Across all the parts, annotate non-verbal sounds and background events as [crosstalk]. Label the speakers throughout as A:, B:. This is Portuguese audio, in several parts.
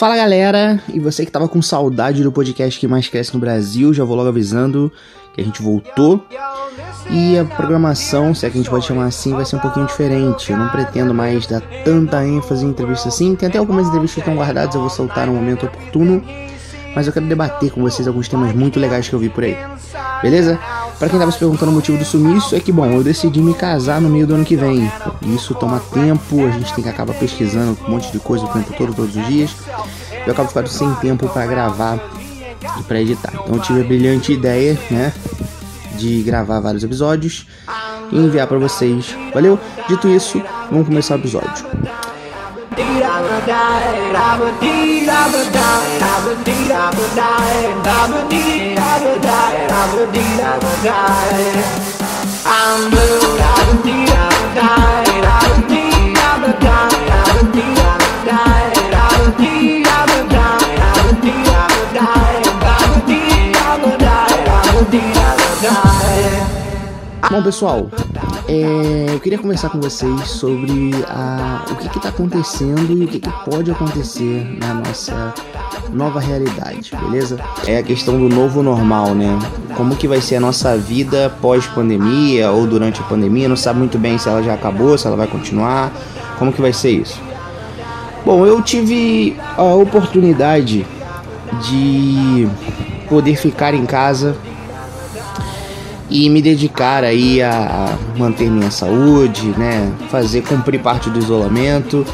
A: Fala galera, e você que tava com saudade do podcast que mais cresce no Brasil, já vou logo avisando que a gente voltou. E a programação, se é que a gente pode chamar assim, vai ser um pouquinho diferente. Eu não pretendo mais dar tanta ênfase em entrevistas assim. Tem até algumas entrevistas que estão guardadas, eu vou soltar no momento oportuno. Mas eu quero debater com vocês alguns temas muito legais que eu vi por aí. Beleza? Para quem tava se perguntando o motivo do sumiço, é que bom, eu decidi me casar no meio do ano que vem. Isso toma tempo, a gente tem que acabar pesquisando um monte de coisa o tempo todo, todos os dias. Eu acabo ficando sem tempo para gravar e para editar. Então eu tive a brilhante ideia, né, de gravar vários episódios e enviar para vocês. Valeu? Dito isso, vamos começar o episódio. I'm blue, Bom, pessoal, é, eu queria conversar com vocês sobre a, o que está acontecendo e o que, que, pode acontecer na nossa nova realidade, beleza? É a questão do novo normal, né? Como que vai ser a nossa vida pós-pandemia ou durante a pandemia? Não sabe muito bem se ela já acabou, se ela vai continuar. Como que vai ser isso? Bom, eu tive a oportunidade de poder ficar em casa e me dedicar aí a manter minha saúde, né, fazer cumprir parte do isolamento.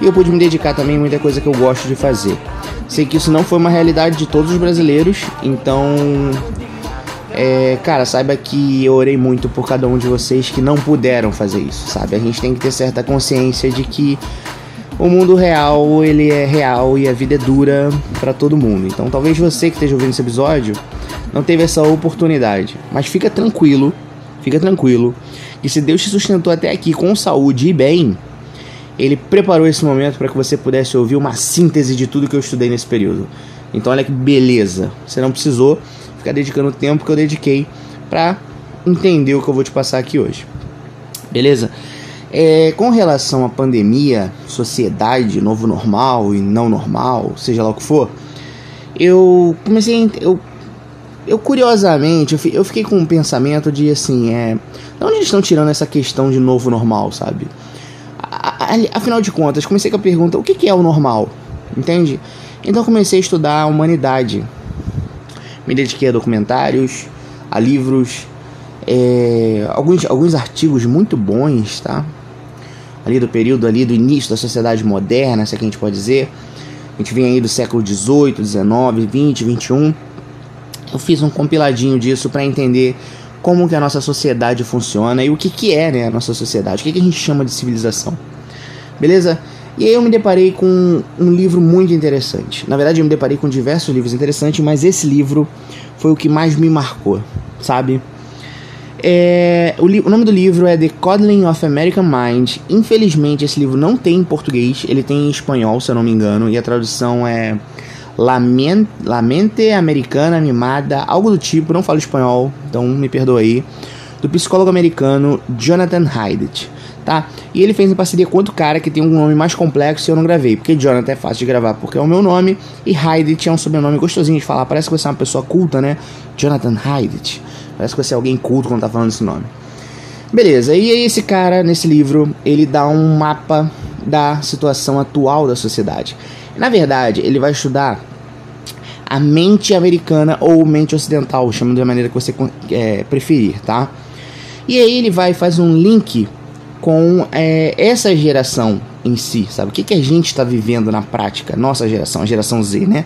A: E eu pude me dedicar também a muita coisa que eu gosto de fazer. Sei que isso não foi uma realidade de todos os brasileiros, então é, cara, saiba que eu orei muito por cada um de vocês que não puderam fazer isso, sabe? A gente tem que ter certa consciência de que o mundo real, ele é real e a vida é dura para todo mundo. Então, talvez você que esteja ouvindo esse episódio não teve essa oportunidade. Mas fica tranquilo, fica tranquilo, que se Deus te sustentou até aqui com saúde e bem, Ele preparou esse momento para que você pudesse ouvir uma síntese de tudo que eu estudei nesse período. Então olha que beleza, você não precisou ficar dedicando o tempo que eu dediquei para entender o que eu vou te passar aqui hoje. Beleza? É, com relação à pandemia, sociedade, novo normal e não normal, seja lá o que for, eu comecei eu eu curiosamente, eu, eu fiquei com um pensamento de assim, é. De onde eles estão tirando essa questão de novo normal, sabe? A, a, afinal de contas, comecei com a pergunta: o que, que é o normal? Entende? Então comecei a estudar a humanidade. Me dediquei a documentários, a livros, é, alguns, alguns artigos muito bons, tá? Ali do período ali do início da sociedade moderna, se é que a gente pode dizer. A gente vem aí do século 18, 19, 20, 21 eu fiz um compiladinho disso para entender como que a nossa sociedade funciona e o que, que é né, a nossa sociedade, o que, que a gente chama de civilização. Beleza? E aí eu me deparei com um livro muito interessante. Na verdade, eu me deparei com diversos livros interessantes, mas esse livro foi o que mais me marcou, sabe? É, o, o, nome do livro é The Coddling of American Mind. Infelizmente, esse livro não tem em português, ele tem em espanhol, se eu não me engano, e a tradução é Lamente, Americana Animada, algo do tipo, não falo espanhol, então me perdoa aí, do psicólogo americano Jonathan Haidt, tá? E ele fez em parceria com outro cara que tem um nome mais complexo e eu não gravei, porque Jonathan é fácil de gravar porque é o meu nome, e Haidt é um sobrenome gostosinho de falar, parece que você é uma pessoa culta, né? Jonathan Haidt, parece que você é alguém culto quando tá falando esse nome. Beleza, e aí esse cara, nesse livro, ele dá um mapa da situação atual da sociedade. Na verdade, ele vai estudar a mente americana ou mente ocidental, chama da maneira que você é, preferir, tá? E aí ele vai faz um link com é, essa geração em si, sabe? O que, que a gente está vivendo na prática, nossa geração, a geração Z, né?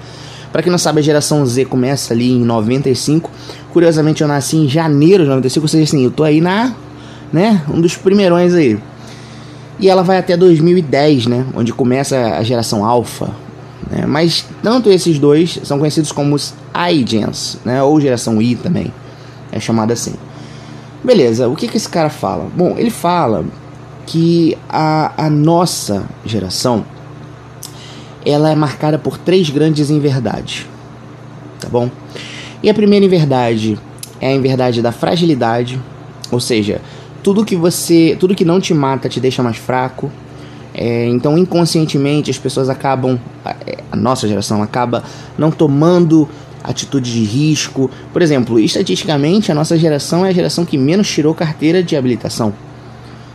A: Para quem não sabe, a geração Z começa ali em 95. Curiosamente, eu nasci em janeiro de 95, ou seja, assim, eu tô aí na, né, um dos primeirões aí. E ela vai até 2010, né, onde começa a geração Alpha, né? Mas tanto esses dois são conhecidos como os iGens, né? ou geração I também, é chamada assim. Beleza, o que, que esse cara fala? Bom, ele fala que a, a nossa geração ela é marcada por três grandes inverdades, tá bom? E a primeira inverdade é a inverdade da fragilidade, ou seja, tudo que você, tudo que não te mata te deixa mais fraco, É, então, inconscientemente, as pessoas acabam, a nossa geração acaba não tomando atitude de risco. Por exemplo, estatisticamente, a nossa geração é a geração que menos tirou carteira de habilitação,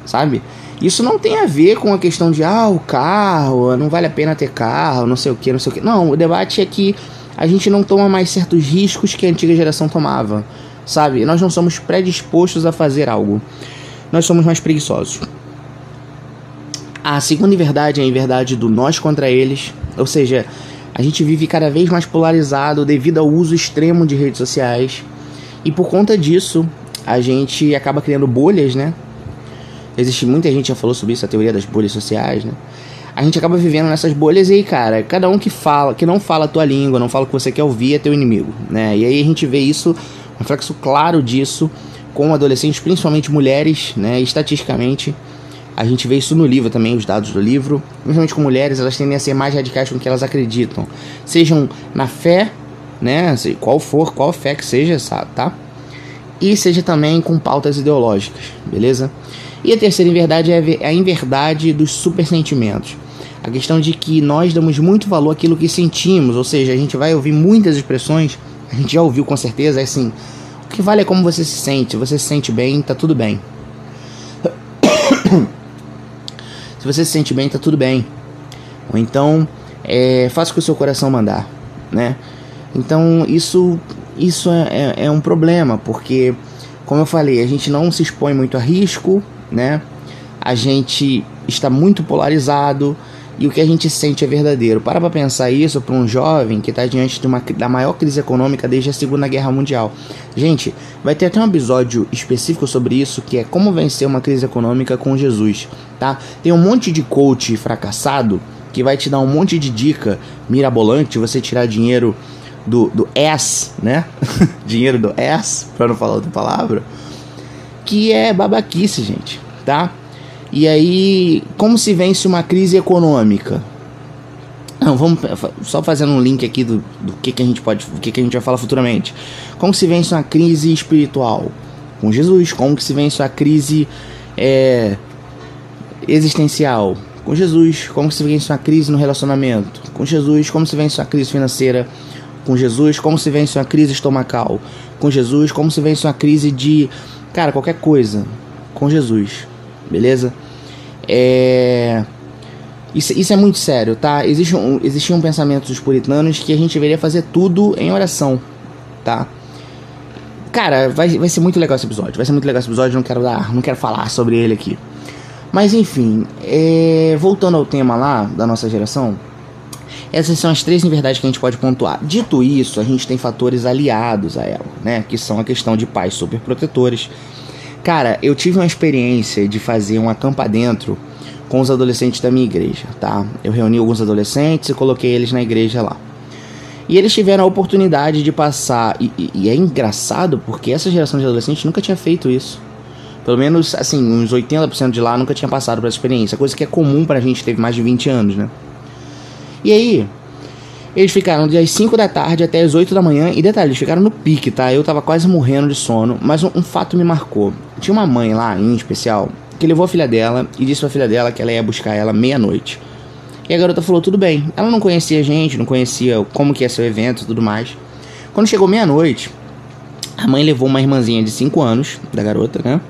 A: sabe? Isso não tem a ver com a questão de, ah, o carro, não vale a pena ter carro, não sei o que, não sei o que. Não, o debate é que a gente não toma mais certos riscos que a antiga geração tomava, sabe? Nós não somos predispostos a fazer algo. Nós somos mais preguiçosos. A segunda verdade é a verdade do nós contra eles, ou seja, a gente vive cada vez mais polarizado devido ao uso extremo de redes sociais. E por conta disso, a gente acaba criando bolhas, né? Existe muita gente já falou sobre isso, a teoria das bolhas sociais, né? A gente acaba vivendo nessas bolhas e aí, cara, cada um que fala, que não fala a tua língua, não fala o que você quer ouvir, é teu inimigo, né? E aí a gente vê isso, um reflexo claro disso com adolescentes, principalmente mulheres, né? Estatisticamente, a gente vê isso no livro também, os dados do livro. Principalmente com mulheres, elas tendem a ser mais radicais com o que elas acreditam. Sejam na fé, né? Qual for, qual fé que seja, tá? E seja também com pautas ideológicas, beleza? E a terceira inverdade é a inverdade dos supersentimentos. A questão de que nós damos muito valor àquilo que sentimos, ou seja, a gente vai ouvir muitas expressões, a gente já ouviu com certeza, é assim, o que vale é como você se sente, se você se sente bem, tá tudo bem. se você se sente bem, tá tudo bem. Ou então, é, faça o que o seu coração mandar, né? Então, isso, isso é, é, é um problema, porque, como eu falei, a gente não se expõe muito a risco, né? A gente está muito polarizado e o que a gente sente é verdadeiro. Para para pensar isso para um jovem que está diante de uma, da maior crise econômica desde a Segunda Guerra Mundial. Gente, vai ter até um episódio específico sobre isso que é como vencer uma crise econômica com Jesus, tá? Tem um monte de coach fracassado que vai te dar um monte de dica mirabolante, você tirar dinheiro do, do S, né? [laughs] dinheiro do S, para não falar outra palavra que é babaquice, gente, tá? E aí, como se vence uma crise econômica? Não, vamos só fazendo um link aqui do, do que, que a gente pode, do que, que a gente vai falar futuramente. Como se vence uma crise espiritual? Com Jesus. Como que se vence a crise é, existencial? Com Jesus. Como se vence uma crise no relacionamento? Com Jesus. Como se vence uma crise financeira? Com Jesus. Como se vence uma crise estomacal? Com Jesus. Como se vence uma crise de Cara, qualquer coisa com Jesus, beleza? É. Isso, isso é muito sério, tá? Existe um, existia um pensamento dos puritanos que a gente deveria fazer tudo em oração, tá? Cara, vai, vai ser muito legal esse episódio. Vai ser muito legal esse episódio, não quero dar, não quero falar sobre ele aqui. Mas enfim, é, voltando ao tema lá da nossa geração, essas são as três verdade que a gente pode pontuar. Dito isso, a gente tem fatores aliados a ela, né? Que são a questão de pais superprotetores. Cara, eu tive uma experiência de fazer um acampa dentro com os adolescentes da minha igreja, tá? Eu reuni alguns adolescentes e coloquei eles na igreja lá. E eles tiveram a oportunidade de passar. E, e, é engraçado porque essa geração de adolescentes nunca tinha feito isso. Pelo menos, assim, uns 80% de lá nunca tinha passado por essa experiência. Coisa que é comum pra gente, teve mais de 20 anos, né? E aí, eles ficaram das 5 da tarde até as 8 da manhã. E detalhe, eles ficaram no pique, tá? Eu tava quase morrendo de sono. Mas um, um, fato me marcou. Tinha uma mãe lá, em especial, que levou a filha dela e disse pra filha dela que ela ia buscar ela meia-noite. E a garota falou, tudo bem. Ela não conhecia a gente, não conhecia como que ia ser o evento e tudo mais. Quando chegou meia-noite, a mãe levou uma irmãzinha de 5 anos, da garota, né?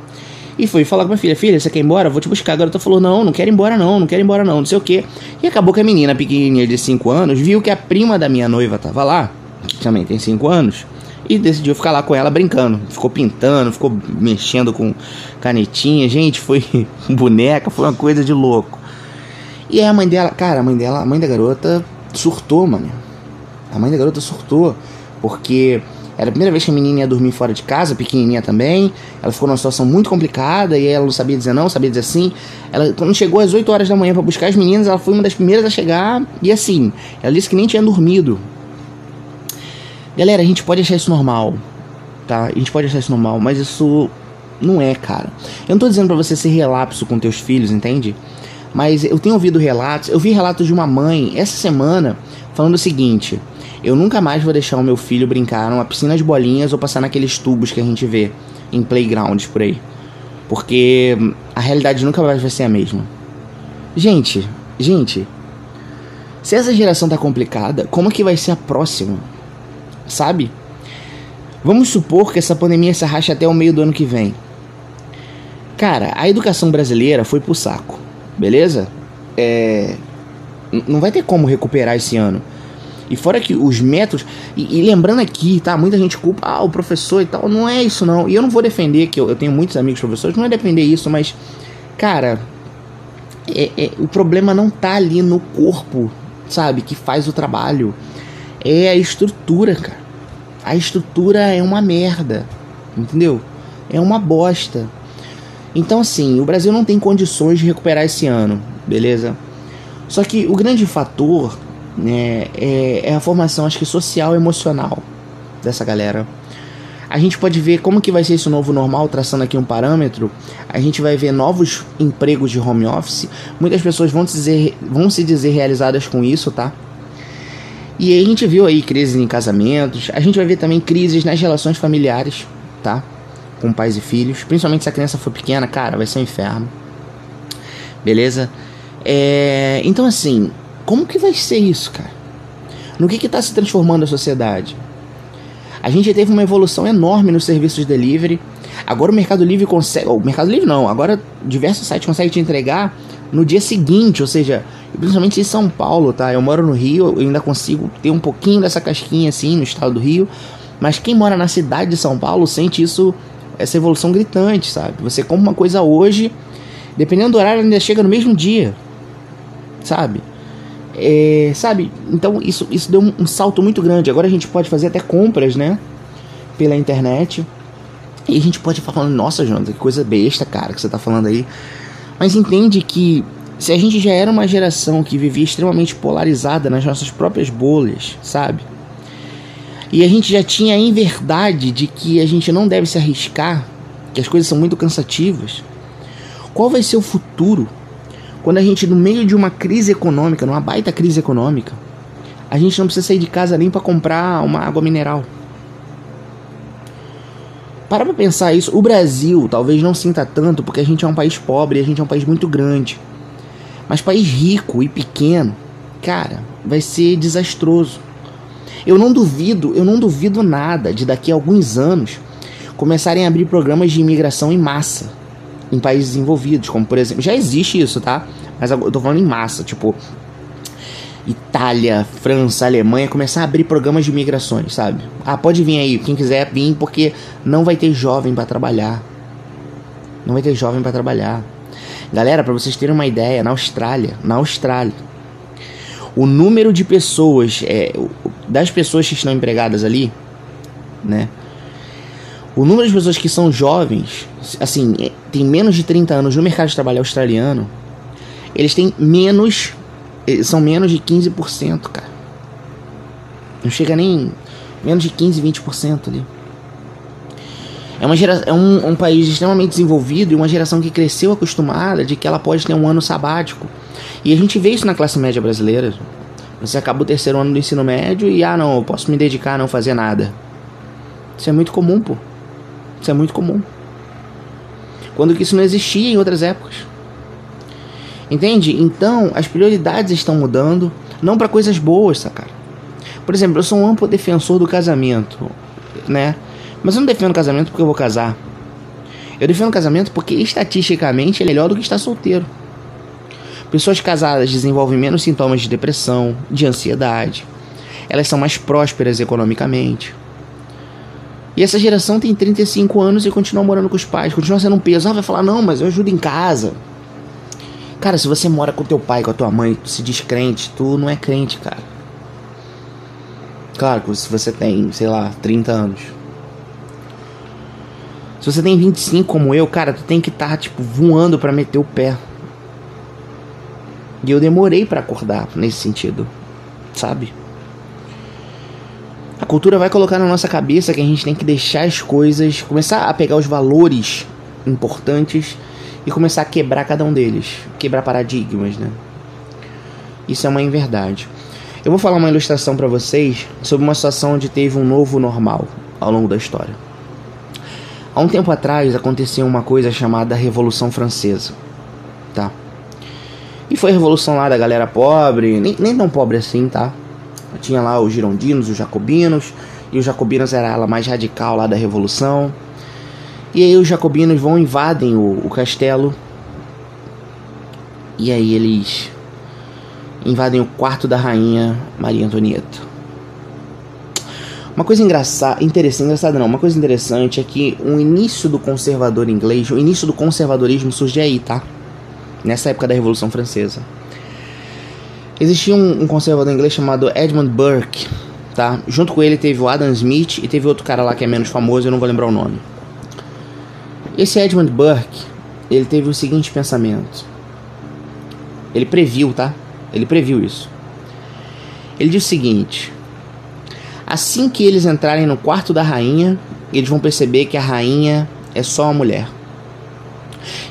A: E foi falar com a filha: Filha, você quer ir embora? Vou te buscar. A garota falou: Não, não quero ir embora, não, não quero ir embora, não, não sei o que. E acabou que a menina pequenininha de 5 anos viu que a prima da minha noiva tava lá, que também tem 5 anos, e decidiu ficar lá com ela brincando. Ficou pintando, ficou mexendo com canetinha. Gente, foi [laughs] boneca, foi uma coisa de louco. E aí a mãe dela, cara, a mãe dela, a mãe da garota surtou, mano. A mãe da garota surtou, porque era a primeira vez que a menina ia dormir fora de casa, pequenininha também. Ela ficou numa situação muito complicada e ela não sabia dizer não, sabia dizer sim. Ela, quando chegou às 8 horas da manhã para buscar as meninas, ela foi uma das primeiras a chegar e assim, ela disse que nem tinha dormido. Galera, a gente pode achar isso normal, tá? A gente pode achar isso normal, mas isso não é, cara. Eu não tô dizendo para você ser relapso com teus filhos, entende? Mas eu tenho ouvido relatos, eu vi relatos de uma mãe essa semana falando o seguinte: eu nunca mais vou deixar o meu filho brincar numa piscina de bolinhas ou passar naqueles tubos que a gente vê em playgrounds por aí. Porque a realidade nunca mais vai ser a mesma. Gente, gente, se essa geração tá complicada, como que vai ser a próxima? Sabe? Vamos supor que essa pandemia se arraste até o meio do ano que vem. Cara, a educação brasileira foi pro saco, beleza? É. Não vai ter como recuperar esse ano. E fora que os métodos. E, e, lembrando aqui, tá? Muita gente culpa, ah, o professor e tal. Não é isso, não. E eu não vou defender, que eu, eu tenho muitos amigos professores, não é defender isso, mas. Cara. É, é, o problema não tá ali no corpo, sabe? Que faz o trabalho. É a estrutura, cara. A estrutura é uma merda. Entendeu? É uma bosta. Então, assim, o Brasil não tem condições de recuperar esse ano, beleza? Só que o grande fator né, é, é a formação, acho que social e emocional dessa galera. A gente pode ver como que vai ser esse novo normal, traçando aqui um parâmetro. A gente vai ver novos empregos de home office. Muitas pessoas vão se dizer, vão se dizer realizadas com isso, tá? E a gente viu aí crises em casamentos. A gente vai ver também crises nas relações familiares, tá? Com pais e filhos. Principalmente se a criança for pequena, cara, vai ser um inferno. Beleza? É... Então, assim, como que vai ser isso, cara? No que está se transformando a sociedade? A gente teve uma evolução enorme nos serviços de delivery. Agora o Mercado Livre consegue. O Mercado Livre não, agora diversos sites conseguem te entregar no dia seguinte, ou seja, principalmente em São Paulo, tá? Eu moro no Rio, eu ainda consigo ter um pouquinho dessa casquinha assim no estado do Rio. Mas quem mora na cidade de São Paulo sente isso, essa evolução gritante, sabe? Você compra uma coisa hoje, dependendo do horário, ainda chega no mesmo dia, sabe? É, sabe? Então isso, isso deu um, salto muito grande. Agora a gente pode fazer até compras, né? Pela internet. E a gente pode falar, nossa, Jonathan, que coisa besta, cara, que você tá falando aí. Mas entende que se a gente já era uma geração que vivia extremamente polarizada nas nossas próprias bolhas, sabe? E a gente já tinha em verdade de que a gente não deve se arriscar, que as coisas são muito cansativas. Qual vai ser o futuro quando a gente, no meio de uma crise econômica, numa baita crise econômica, a gente não precisa sair de casa nem para comprar uma água mineral. Para pra pensar isso. O Brasil talvez não sinta tanto porque a gente é um país pobre, a gente é um país muito grande. Mas país rico e pequeno, cara, vai ser desastroso. Eu não duvido, eu não duvido nada de daqui a alguns anos começarem a abrir programas de imigração em massa em países desenvolvidos, como por exemplo, já existe isso, tá? Mas eu tô falando em massa, tipo Itália, França, Alemanha começar a abrir programas de migrações, sabe? Ah, pode vir aí, quem quiser vir, porque não vai ter jovem para trabalhar. Não vai ter jovem para trabalhar. Galera, para vocês terem uma ideia, na Austrália, na Austrália, o número de pessoas, é, das pessoas que estão empregadas ali, né? O número de pessoas que são jovens, assim, é, tem menos de 30 anos no mercado de trabalho australiano, eles têm menos. São menos de 15%, cara. Não chega nem. Menos de 15, 20% ali. É, uma gera, é um, um país extremamente desenvolvido e uma geração que cresceu acostumada de que ela pode ter um ano sabático. E a gente vê isso na classe média brasileira. Você acaba o terceiro ano do ensino médio e, ah, não, eu posso me dedicar a não fazer nada. Isso é muito comum, pô. Isso é muito comum. Quando que isso não existia em outras épocas. Entende? Então, as prioridades estão mudando, não para coisas boas, sacar? Por exemplo, eu sou um amplo defensor do casamento, né? Mas eu não defendo casamento porque eu vou casar. Eu defendo casamento porque estatisticamente é melhor do que estar solteiro. Pessoas casadas desenvolvem menos sintomas de depressão, de ansiedade. Elas são mais prósperas economicamente. E essa geração tem 35 anos e continua morando com os pais, continua sendo um peso. Ah, vai falar, não, mas eu ajudo em casa. Cara, se você mora com teu pai, com a tua mãe, tu se diz crente, tu não é crente, cara. Claro que se você tem, sei lá, 30 anos. Se você tem 25 como eu, cara, tu tem que estar, tá, tipo, voando para meter o pé. E eu demorei para acordar nesse sentido, sabe? A cultura vai colocar na nossa cabeça que a gente tem que deixar as coisas, começar a pegar os valores importantes e começar a quebrar cada um deles, quebrar paradigmas, né? Isso é uma inverdade. Eu vou falar uma ilustração para vocês sobre uma situação onde teve um novo normal ao longo da história. Há um tempo atrás aconteceu uma coisa chamada Revolução Francesa, tá? E foi a revolução lá da galera pobre, nem, nem tão pobre assim, tá? Tinha lá os girondinos, os jacobinos, e os jacobinos era a ala mais radical lá da revolução. E aí os jacobinos vão invadem o, o castelo. E aí eles invadem o quarto da rainha Maria Antonieta. Uma coisa engraçada, interessante, engraçada não, uma coisa interessante é que o início do conservador inglês, o início do conservadorismo surge aí, tá? Nessa época da Revolução Francesa. Existia um, um conservador inglês chamado Edmund Burke, tá? Junto com ele teve o Adam Smith e teve outro cara lá que é menos famoso, eu não vou lembrar o nome. Esse Edmund Burke, ele teve o seguinte pensamento. Ele previu, tá? Ele previu isso. Ele disse o seguinte: Assim que eles entrarem no quarto da rainha, eles vão perceber que a rainha é só uma mulher.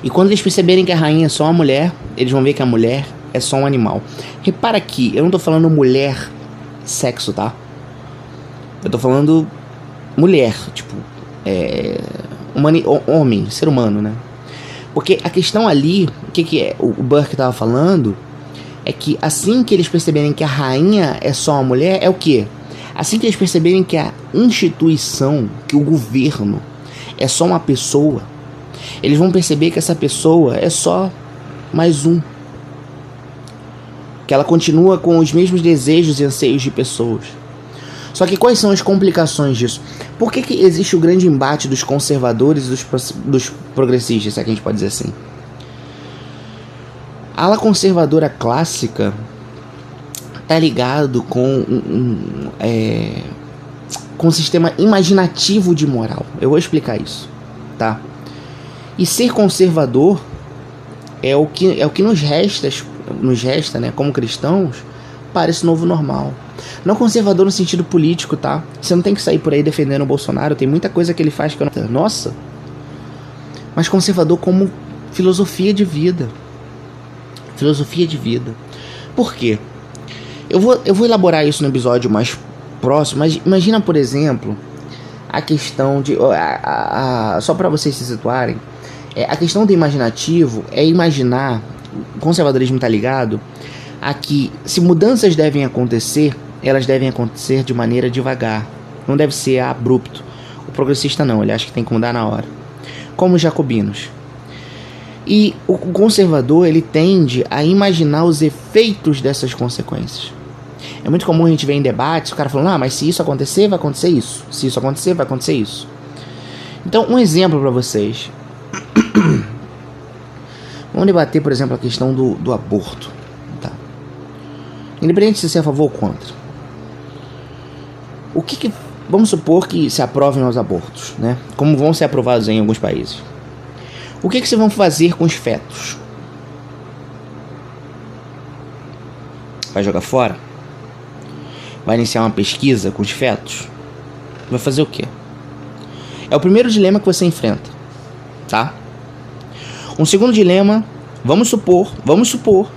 A: E quando eles perceberem que a rainha é só uma mulher, eles vão ver que a mulher é só um animal. Repara aqui, eu não tô falando mulher sexo, tá? Eu tô falando mulher, tipo, é, humani, homem, ser humano, né? Porque a questão ali, o que, que é, o Burke tava falando, é que assim que eles perceberem que a rainha é só uma mulher, é o que? Assim que eles perceberem que a instituição, que o governo é só uma pessoa, eles vão perceber que essa pessoa é só mais um. Que ela continua com os mesmos desejos e anseios de pessoas. Só que quais são as complicações disso? Por que, que existe o grande embate dos conservadores e dos, dos progressistas, se é que a gente pode dizer assim? A ala conservadora clássica tá ligado com um, um, é, com um sistema imaginativo de moral. Eu vou explicar isso, tá? E ser conservador é o que é o que nos resta, nos resta, né, como cristãos, para esse novo normal. Não conservador no sentido político, tá? Você não tem que sair por aí defendendo o Bolsonaro, tem muita coisa que ele faz que eu não. Nossa! Mas conservador como filosofia de vida. Filosofia de vida. Por quê? Eu vou, eu vou elaborar isso no episódio mais próximo, mas imagina, por exemplo, a questão de. A, a, a, só para vocês se situarem, é, a questão do imaginativo é imaginar. O conservadorismo está ligado a que, se mudanças devem acontecer, elas devem acontecer de maneira devagar. Não deve ser abrupto. O progressista não, ele acha que tem que mudar na hora. Como os jacobinos. E o conservador ele tende a imaginar os efeitos dessas consequências. É muito comum a gente ver em debates o cara falando: ah, mas se isso acontecer, vai acontecer isso. Se isso acontecer, vai acontecer isso. Então, um exemplo para vocês. [coughs] Vamos debater, por exemplo, a questão do, do aborto. Independente se você é a favor ou contra. O que, que Vamos supor que se aprovem os abortos, né? Como vão ser aprovados em alguns países. O que, que vocês vão fazer com os fetos? Vai jogar fora? Vai iniciar uma pesquisa com os fetos? Vai fazer o quê? É o primeiro dilema que você enfrenta, tá? Um segundo dilema, vamos supor, vamos supor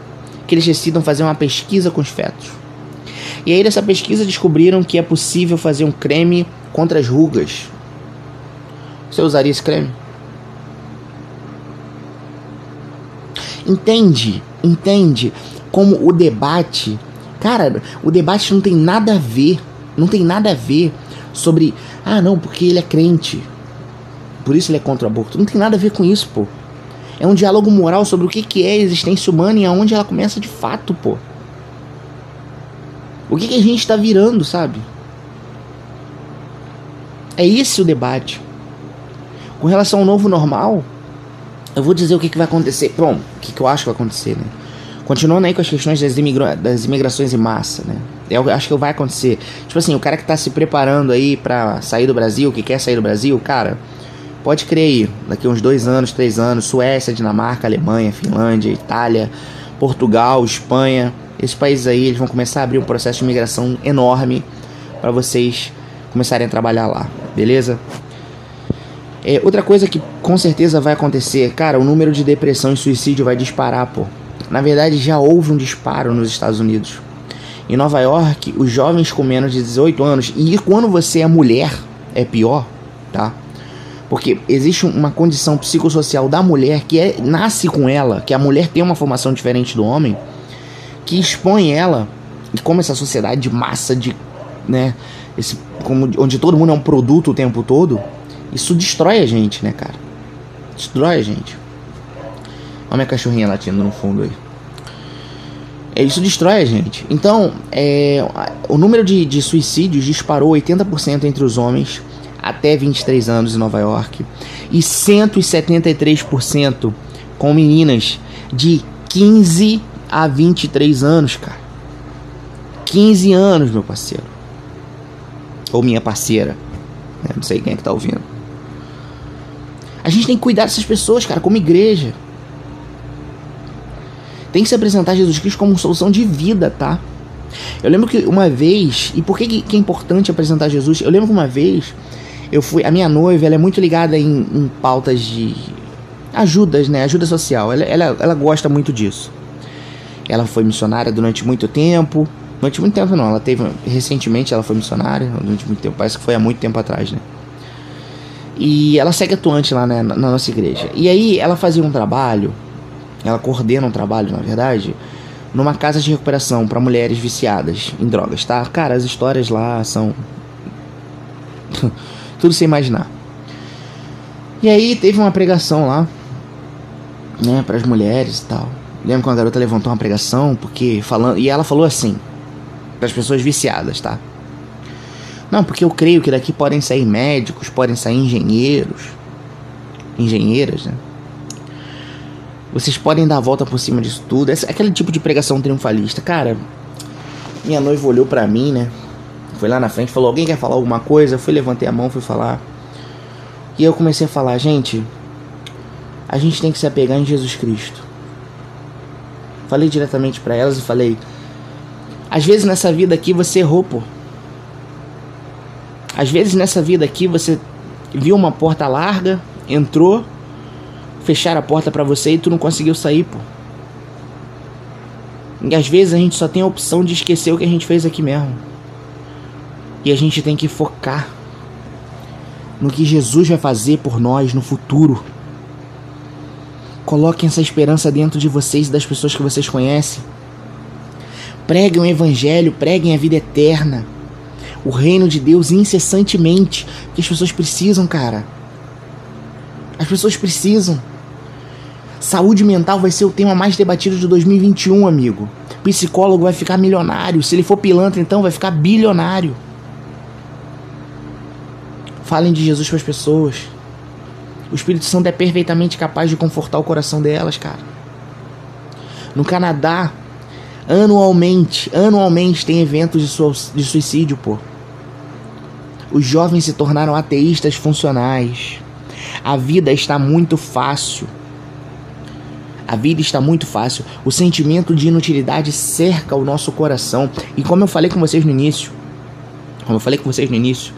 A: que eles decidam fazer uma pesquisa com os fetos. E aí nessa pesquisa descobriram que é possível fazer um creme contra as rugas. Você usaria esse creme? Entende? Entende como o debate Cara, o debate não tem nada a ver, não tem nada a ver sobre, ah, não, porque ele é crente. Por isso ele é contra o aborto. Não tem nada a ver com isso, pô. É um diálogo moral sobre o que é a existência humana e aonde ela começa de fato, pô. O que, que a gente está virando, sabe? É esse o debate. Com relação ao novo normal, eu vou dizer o que, que vai acontecer. Bom, o que, que eu acho que vai acontecer, né? Continuando aí com as questões das, imigra das imigrações em massa, né? Eu acho que vai acontecer. Tipo assim, o cara que tá se preparando aí para sair do Brasil, que quer sair do Brasil, cara, pode crer aí, daqui uns dois anos, três anos, Suécia, Dinamarca, Alemanha, Finlândia, Itália, Portugal, Espanha, esses países aí, eles vão começar a abrir um processo de imigração enorme para vocês começarem a trabalhar lá, beleza? É, outra coisa que com certeza vai acontecer, cara, o número de depressão e suicídio vai disparar, pô. Na verdade, já houve um disparo nos Estados Unidos. Em Nova York, os jovens com menos de 18 anos, e quando você é mulher, é pior, tá? Porque existe uma condição psicossocial da mulher que é, nasce com ela, que a mulher tem uma formação diferente do homem, que expõe ela, e como essa sociedade de massa, de, né, esse, como, onde todo mundo é um produto o tempo todo, isso destrói a gente, né, cara? Destrói a gente. Olha minha cachorrinha latindo no fundo aí. É, isso destrói a gente. Então, é, o número de, de suicídios disparou 80% entre os homens até 23 anos em Nova York e 173% com meninas de 15 a 23 anos, cara. 15 anos, meu parceiro. Ou minha parceira. Né? Não sei quem é que tá ouvindo. A gente tem que cuidar dessas pessoas, cara, como igreja. Tem que se apresentar Jesus Cristo como solução de vida, tá? Eu lembro que uma vez, e por que, que é importante apresentar Jesus? Eu lembro que uma vez eu fui, a minha noiva, ela é muito ligada em, em pautas de ajudas, né? Ajuda social. Ela, ela, ela gosta muito disso. Ela foi missionária durante muito tempo. Durante muito tempo não, ela teve recentemente ela foi missionária durante muito tempo, parece que foi há muito tempo atrás, né? E ela segue atuante lá né, na nossa igreja. E aí ela fazia um trabalho, ela coordena um trabalho, na verdade, numa casa de recuperação para mulheres viciadas em drogas, tá? Cara, as histórias lá são [laughs] tudo sem imaginar. E aí teve uma pregação lá, né, para as mulheres e tal. Lembro que uma garota levantou uma pregação porque falando e ela falou assim: para as pessoas viciadas, tá? Não, porque eu creio que daqui podem sair médicos, podem sair engenheiros, engenheiras, né? Vocês podem dar a volta por cima disso tudo. Esse, aquele tipo de pregação triunfalista. Cara, minha noiva olhou para mim, né? Foi lá na frente, falou: Alguém quer falar alguma coisa? Eu fui, levantei a mão, fui falar. E eu comecei a falar: Gente, a gente tem que se apegar em Jesus Cristo. Falei diretamente para elas e falei: às vezes nessa vida aqui você errou, pô. Às vezes nessa vida aqui você viu uma porta larga, entrou, fecharam a porta para você e tu não conseguiu sair, pô. E às vezes a gente só tem a opção de esquecer o que a gente fez aqui mesmo. E a gente tem que focar no que Jesus vai fazer por nós no futuro. Coloquem essa esperança dentro de vocês e das pessoas que vocês conhecem. Preguem o Evangelho, preguem a vida eterna, o reino de Deus incessantemente, que as pessoas precisam, cara. As pessoas precisam. Saúde mental vai ser o tema mais debatido de 2021, amigo. Psicólogo vai ficar milionário. Se ele for pilantra, então vai ficar bilionário. Falem de Jesus para as pessoas. O Espírito Santo é perfeitamente capaz de confortar o coração delas, cara. No Canadá, Anualmente, anualmente tem eventos de, suicídio, pô. Os jovens se tornaram ateístas funcionais. A vida está muito fácil. A vida está muito fácil. O sentimento de inutilidade cerca o nosso coração. E como eu falei com vocês no início, como eu falei com vocês no início,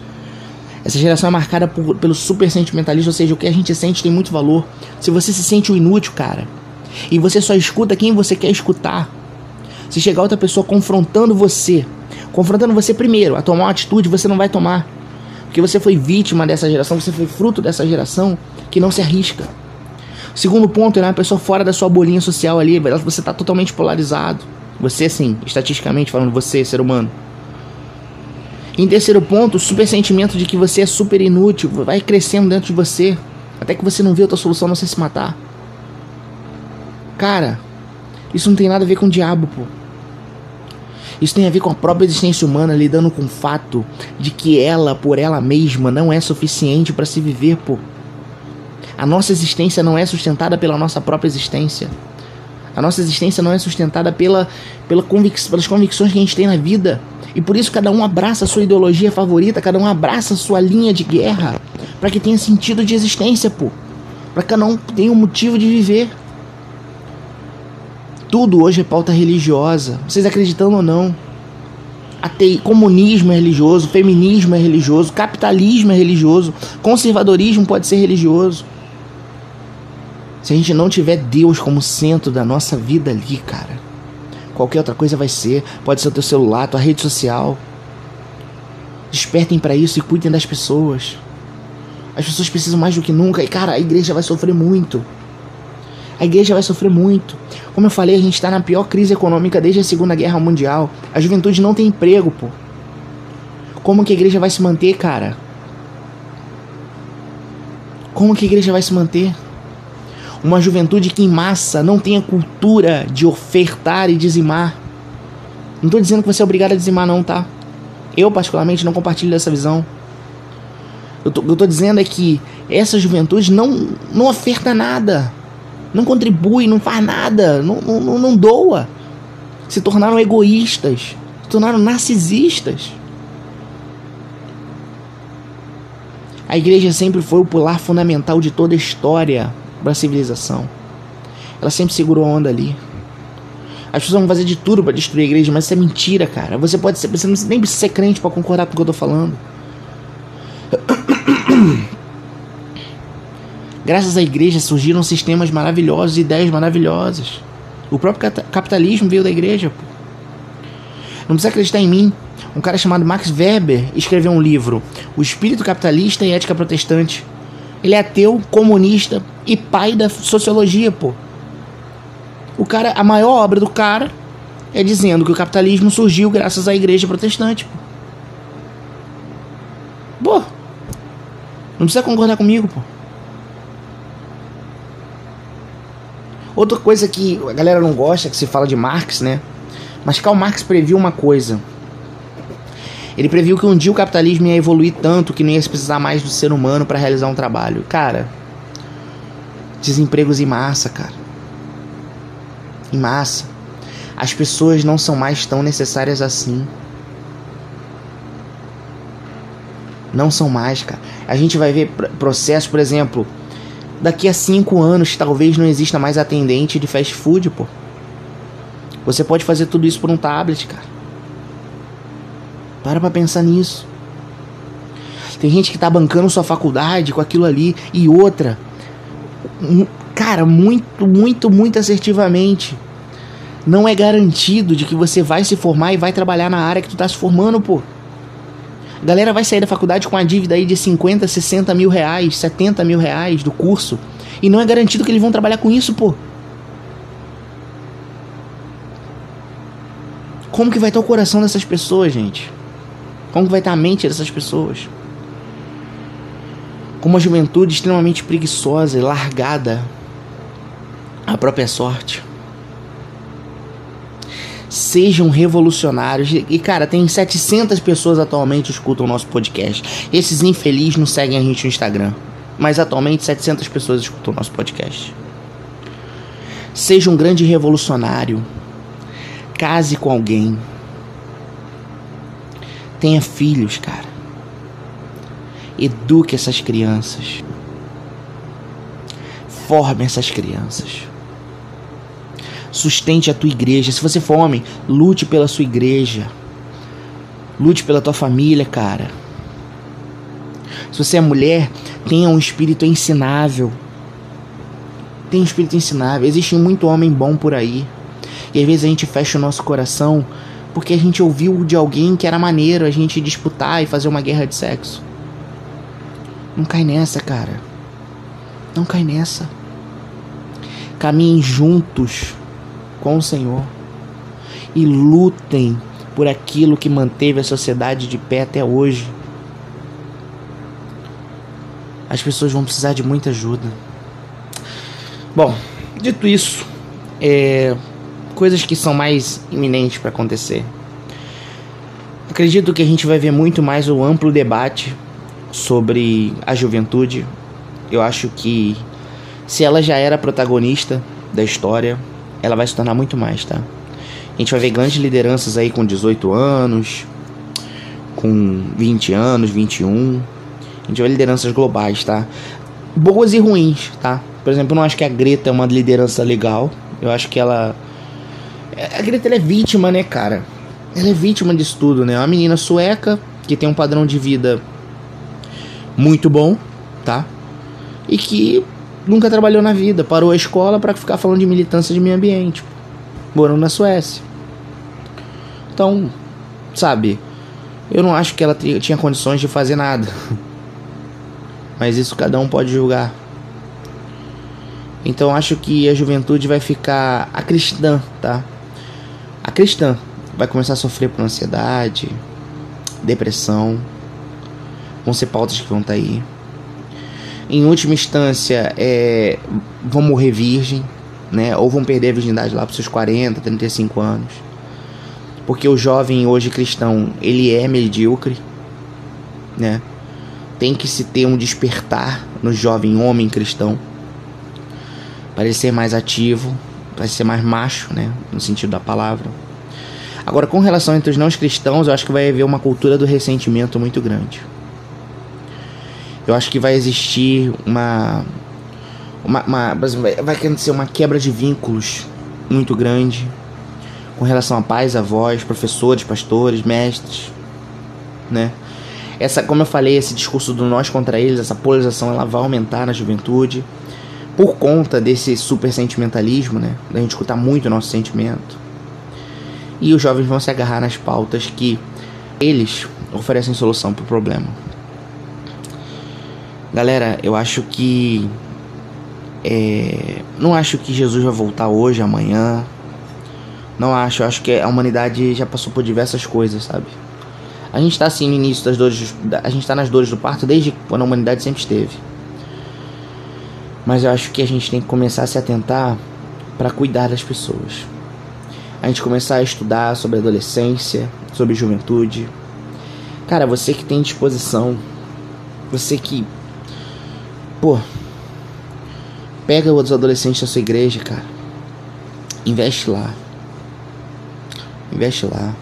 A: essa geração é marcada por, pelo super sentimentalismo, ou seja, o que a gente sente tem muito valor. Se você se sente o inútil, cara, e você só escuta quem você quer escutar, se chegar outra pessoa confrontando você, confrontando você primeiro a tomar uma atitude, você não vai tomar. Porque você foi vítima dessa geração, você foi fruto dessa geração que não se arrisca. Segundo ponto, é uma pessoa fora da sua bolinha social ali, você está totalmente polarizado. Você, sim, estatisticamente falando, você, ser humano. Em terceiro ponto, o super sentimento de que você é super inútil vai crescendo dentro de você, até que você não vê outra solução não ser se matar. Cara, isso não tem nada a ver com o diabo, pô. Isso tem a ver com a própria existência humana lidando com o fato de que ela, por ela mesma, não é suficiente para se viver, pô. A nossa existência não é sustentada pela nossa própria existência. A nossa existência não é sustentada pela, pela convic pelas convicções que a gente tem na vida. E por isso cada um abraça a sua ideologia favorita, cada um abraça a sua linha de guerra, para que tenha sentido de existência, pô. Para cada um tenha um motivo de viver. Tudo hoje é pauta religiosa, vocês acreditando ou não. Atei, comunismo é religioso, feminismo é religioso, capitalismo é religioso, conservadorismo pode ser religioso. Se a gente não tiver Deus como centro da nossa vida ali, cara, qualquer outra coisa vai ser. Pode ser o teu celular, tua rede social. Despertem para isso e cuidem das pessoas. As pessoas precisam mais do que nunca. E, cara, a igreja vai sofrer muito. A igreja vai sofrer muito. Como eu falei, a gente está na pior crise econômica desde a Segunda Guerra Mundial. A juventude não tem emprego, pô. Como que a igreja vai se manter, cara? Como que a igreja vai se manter? Uma juventude que em massa não tem a cultura de ofertar e dizimar. Não estou dizendo que você é obrigado a dizimar, não, tá? Eu, particularmente, não compartilho dessa visão. Eu tô, eu tô dizendo é que essa juventude não, não oferta nada, não contribui, não faz nada, não, não, não doa. Se tornaram egoístas, se tornaram narcisistas. A igreja sempre foi o pilar fundamental de toda a história da civilização. Ela sempre segurou a onda ali. As pessoas vão fazer de tudo para destruir a igreja, mas isso é mentira, cara. Você pode ser, você nem precisa ser crente para concordar com o que eu tô falando. [coughs] Graças à igreja surgiram sistemas maravilhosos, ideias maravilhosas. O próprio capitalismo veio da igreja. Pô. Não precisa acreditar em mim. Um cara chamado Max Weber escreveu um livro, O Espírito Capitalista e Ética Protestante. Ele é ateu, comunista e pai da sociologia, pô. O cara, a maior obra do cara é dizendo que o capitalismo surgiu graças à igreja protestante. Pô. pô não precisa concordar comigo, pô. Outra coisa que a galera não gosta que se fala de Marx, né? Mas Karl Marx previu uma coisa. Ele previu que um dia o capitalismo ia evoluir tanto que não ia precisar mais do ser humano para realizar um trabalho. Cara, desempregos em massa, cara. Em massa. As pessoas não são mais tão necessárias assim. Não são mais, cara. A gente vai ver processos, por exemplo, daqui a cinco anos talvez não exista mais atendente de fast food, pô. Você pode fazer tudo isso por um tablet, cara. Para pra pensar nisso. Tem gente que tá bancando sua faculdade com aquilo ali e outra. Cara, muito, muito, muito assertivamente. Não é garantido de que você vai se formar e vai trabalhar na área que tu tá se formando, pô. A galera vai sair da faculdade com a dívida aí de 50, 60 mil reais, 70 mil reais do curso. E não é garantido que eles vão trabalhar com isso, pô. Como que vai estar o coração dessas pessoas, gente? Como que vai estar a mente dessas pessoas? Com uma juventude extremamente preguiçosa e largada à própria sorte sejam revolucionários. E, cara, tem 700 pessoas atualmente que escutam o nosso podcast. Esses infelizes não seguem a gente no Instagram. Mas atualmente 700 pessoas escutam o nosso podcast. Seja um grande revolucionário. Case com alguém. Tenha filhos, cara. Eduque essas crianças. Forme essas crianças sustente a tua igreja. Se você for homem, lute pela sua igreja. Lute pela tua família, cara. Se você é mulher, tenha um espírito ensinável. Tenha um espírito ensinável. Existe muito homem bom por aí. E às vezes a gente fecha o nosso coração porque a gente ouviu de alguém que era maneiro a gente disputar e fazer uma guerra de sexo. Não cai nessa, cara. Não cai nessa. Caminhem juntos com o Senhor e lutem por aquilo que manteve a sociedade de pé até hoje. As pessoas vão precisar de muita ajuda. Bom, dito isso, é, coisas que são mais iminentes para acontecer. Acredito que a gente vai ver muito mais o amplo debate sobre a juventude. Eu acho que se ela já era protagonista da história, ela vai se tornar muito mais, tá? A gente vai ver grandes lideranças aí com 18 anos, com 20 anos, 21. A gente vai ver lideranças globais, tá? Boas e ruins, tá? Por exemplo, eu não acho que a Greta é uma liderança legal. Eu acho que ela. A Greta é vítima, né, cara? Ela é vítima disso tudo, né? É uma menina sueca que tem um padrão de vida muito bom, tá? E que nunca trabalhou na vida, parou a escola para ficar falando de militância de meio ambiente, morando na Suécia. Então, sabe, eu não acho que ela tinha condições de fazer nada. [laughs] Mas isso cada um pode julgar. Então acho que a juventude vai ficar a cristã, tá? A cristã vai começar a sofrer por ansiedade, depressão, vão ser pautas que vão estar tá aí. Em última instância, é, vão morrer virgem, né? Ou vão perder a virgindade lá para seus 40, 35 anos. Porque o jovem hoje cristão, ele é medíocre, né? Tem que se ter um despertar no jovem homem cristão para ele ser mais ativo, para ser mais macho, né, no sentido da palavra. Agora, com relação entre os não cristãos, eu acho que vai haver uma cultura do ressentimento muito grande. Eu acho que vai existir uma. uma, uma vai acontecer uma quebra de vínculos muito grande com relação a pais, avós, professores, pastores, mestres, né? Essa, como eu falei, esse discurso do nós contra eles, essa polarização, ela vai aumentar na juventude por conta desse super sentimentalismo, né? Da gente escutar muito o nosso sentimento. E os jovens vão se agarrar nas pautas que eles oferecem solução para o problema. Galera, eu acho que. É, não acho que Jesus vai voltar hoje, amanhã. Não acho. Eu acho que a humanidade já passou por diversas coisas, sabe? A gente está assim no início das dores. A gente está nas dores do parto desde quando a humanidade sempre esteve. Mas eu acho que a gente tem que começar a se atentar para cuidar das pessoas. A gente começar a estudar sobre adolescência, sobre juventude. Cara, você que tem disposição, você que pô, pega outros adolescentes da sua igreja, cara. Investe lá. Investe lá.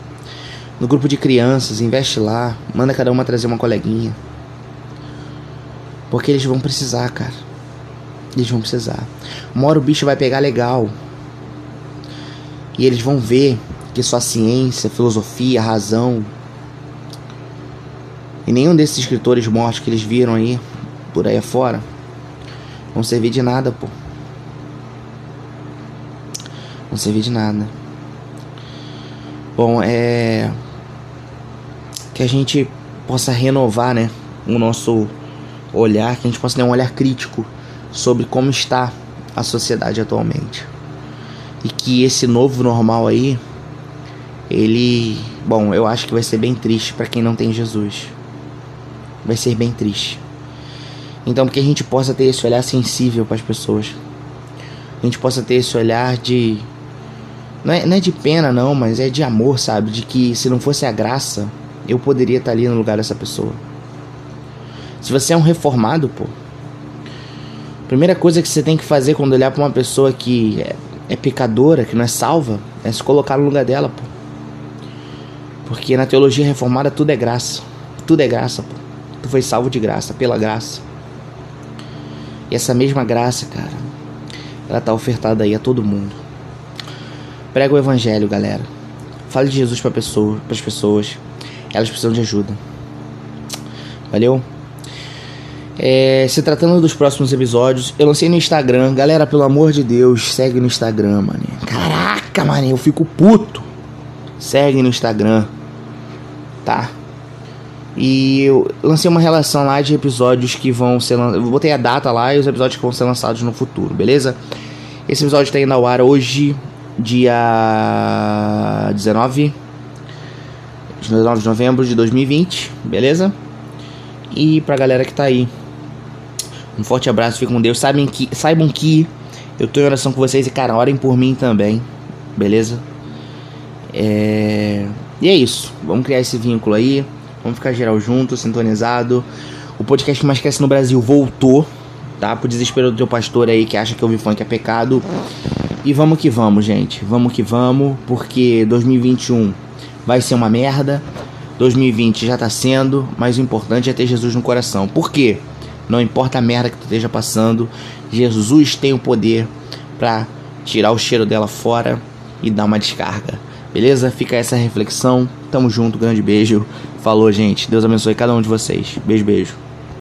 A: No grupo de crianças, investe lá. Manda cada uma trazer uma coleguinha. Porque eles vão precisar, cara. Eles vão precisar. Uma hora o bicho vai pegar legal. E eles vão ver que só ciência, filosofia, razão. E nenhum desses escritores mortos que eles viram aí, por aí afora, vão servir de nada, pô. Vão servir de nada. Bom, é. Que a gente possa renovar, né? O nosso olhar, que a gente possa ter um olhar crítico sobre como está a sociedade atualmente. E que esse novo normal aí, ele, bom, eu acho que vai ser bem triste para quem não tem Jesus. Vai ser bem triste. Então, que a gente possa ter esse olhar sensível para as pessoas. A gente possa ter esse olhar de não é, não é de pena não, mas é de amor, sabe? De que se não fosse a graça, eu poderia estar ali no lugar dessa pessoa. Se você é um reformado, pô, Primeira coisa que você tem que fazer quando olhar para uma pessoa que é, é, pecadora, que não é salva, é se colocar no lugar dela, pô. Porque na teologia reformada tudo é graça. Tudo é graça, pô. Tu foi salvo de graça, pela graça. E essa mesma graça, cara, ela tá ofertada aí a todo mundo. Prega o evangelho, galera. Fale de Jesus para pessoa, as pessoas. Elas precisam de ajuda. Valeu? É, se tratando dos próximos episódios, eu lancei no Instagram. Galera, pelo amor de Deus, segue no Instagram, mano. Caraca, mano, eu fico puto. Segue no Instagram, tá? E eu lancei uma relação lá de episódios que vão ser lançados. Eu botei a data lá e os episódios que vão ser lançados no futuro, beleza? Esse episódio tá indo ao ar hoje, dia 19, 19 de novembro de 2020, beleza? E pra galera que tá aí um forte abraço, fiquem com Deus. Saibam que, saibam que eu tô em oração com vocês e, cara, orem por mim também, beleza? É... E é isso. Vamos criar esse vínculo aí. Vamos ficar geral junto, sintonizado. O podcast mais cresce no Brasil voltou, tá? Pro desespero do teu pastor aí que acha que ouvir funk é pecado. E vamos que vamos, gente. Vamos que vamos, porque 2021 vai ser uma merda. 2020 já tá sendo, mas o importante é ter Jesus no coração. Por quê? Não importa a merda que tu esteja passando, Jesus tem o poder para tirar o cheiro dela fora e dar uma descarga. Beleza? Fica essa reflexão. Tamo junto, grande beijo. Falou, gente. Deus abençoe cada um de vocês. Beijo, beijo.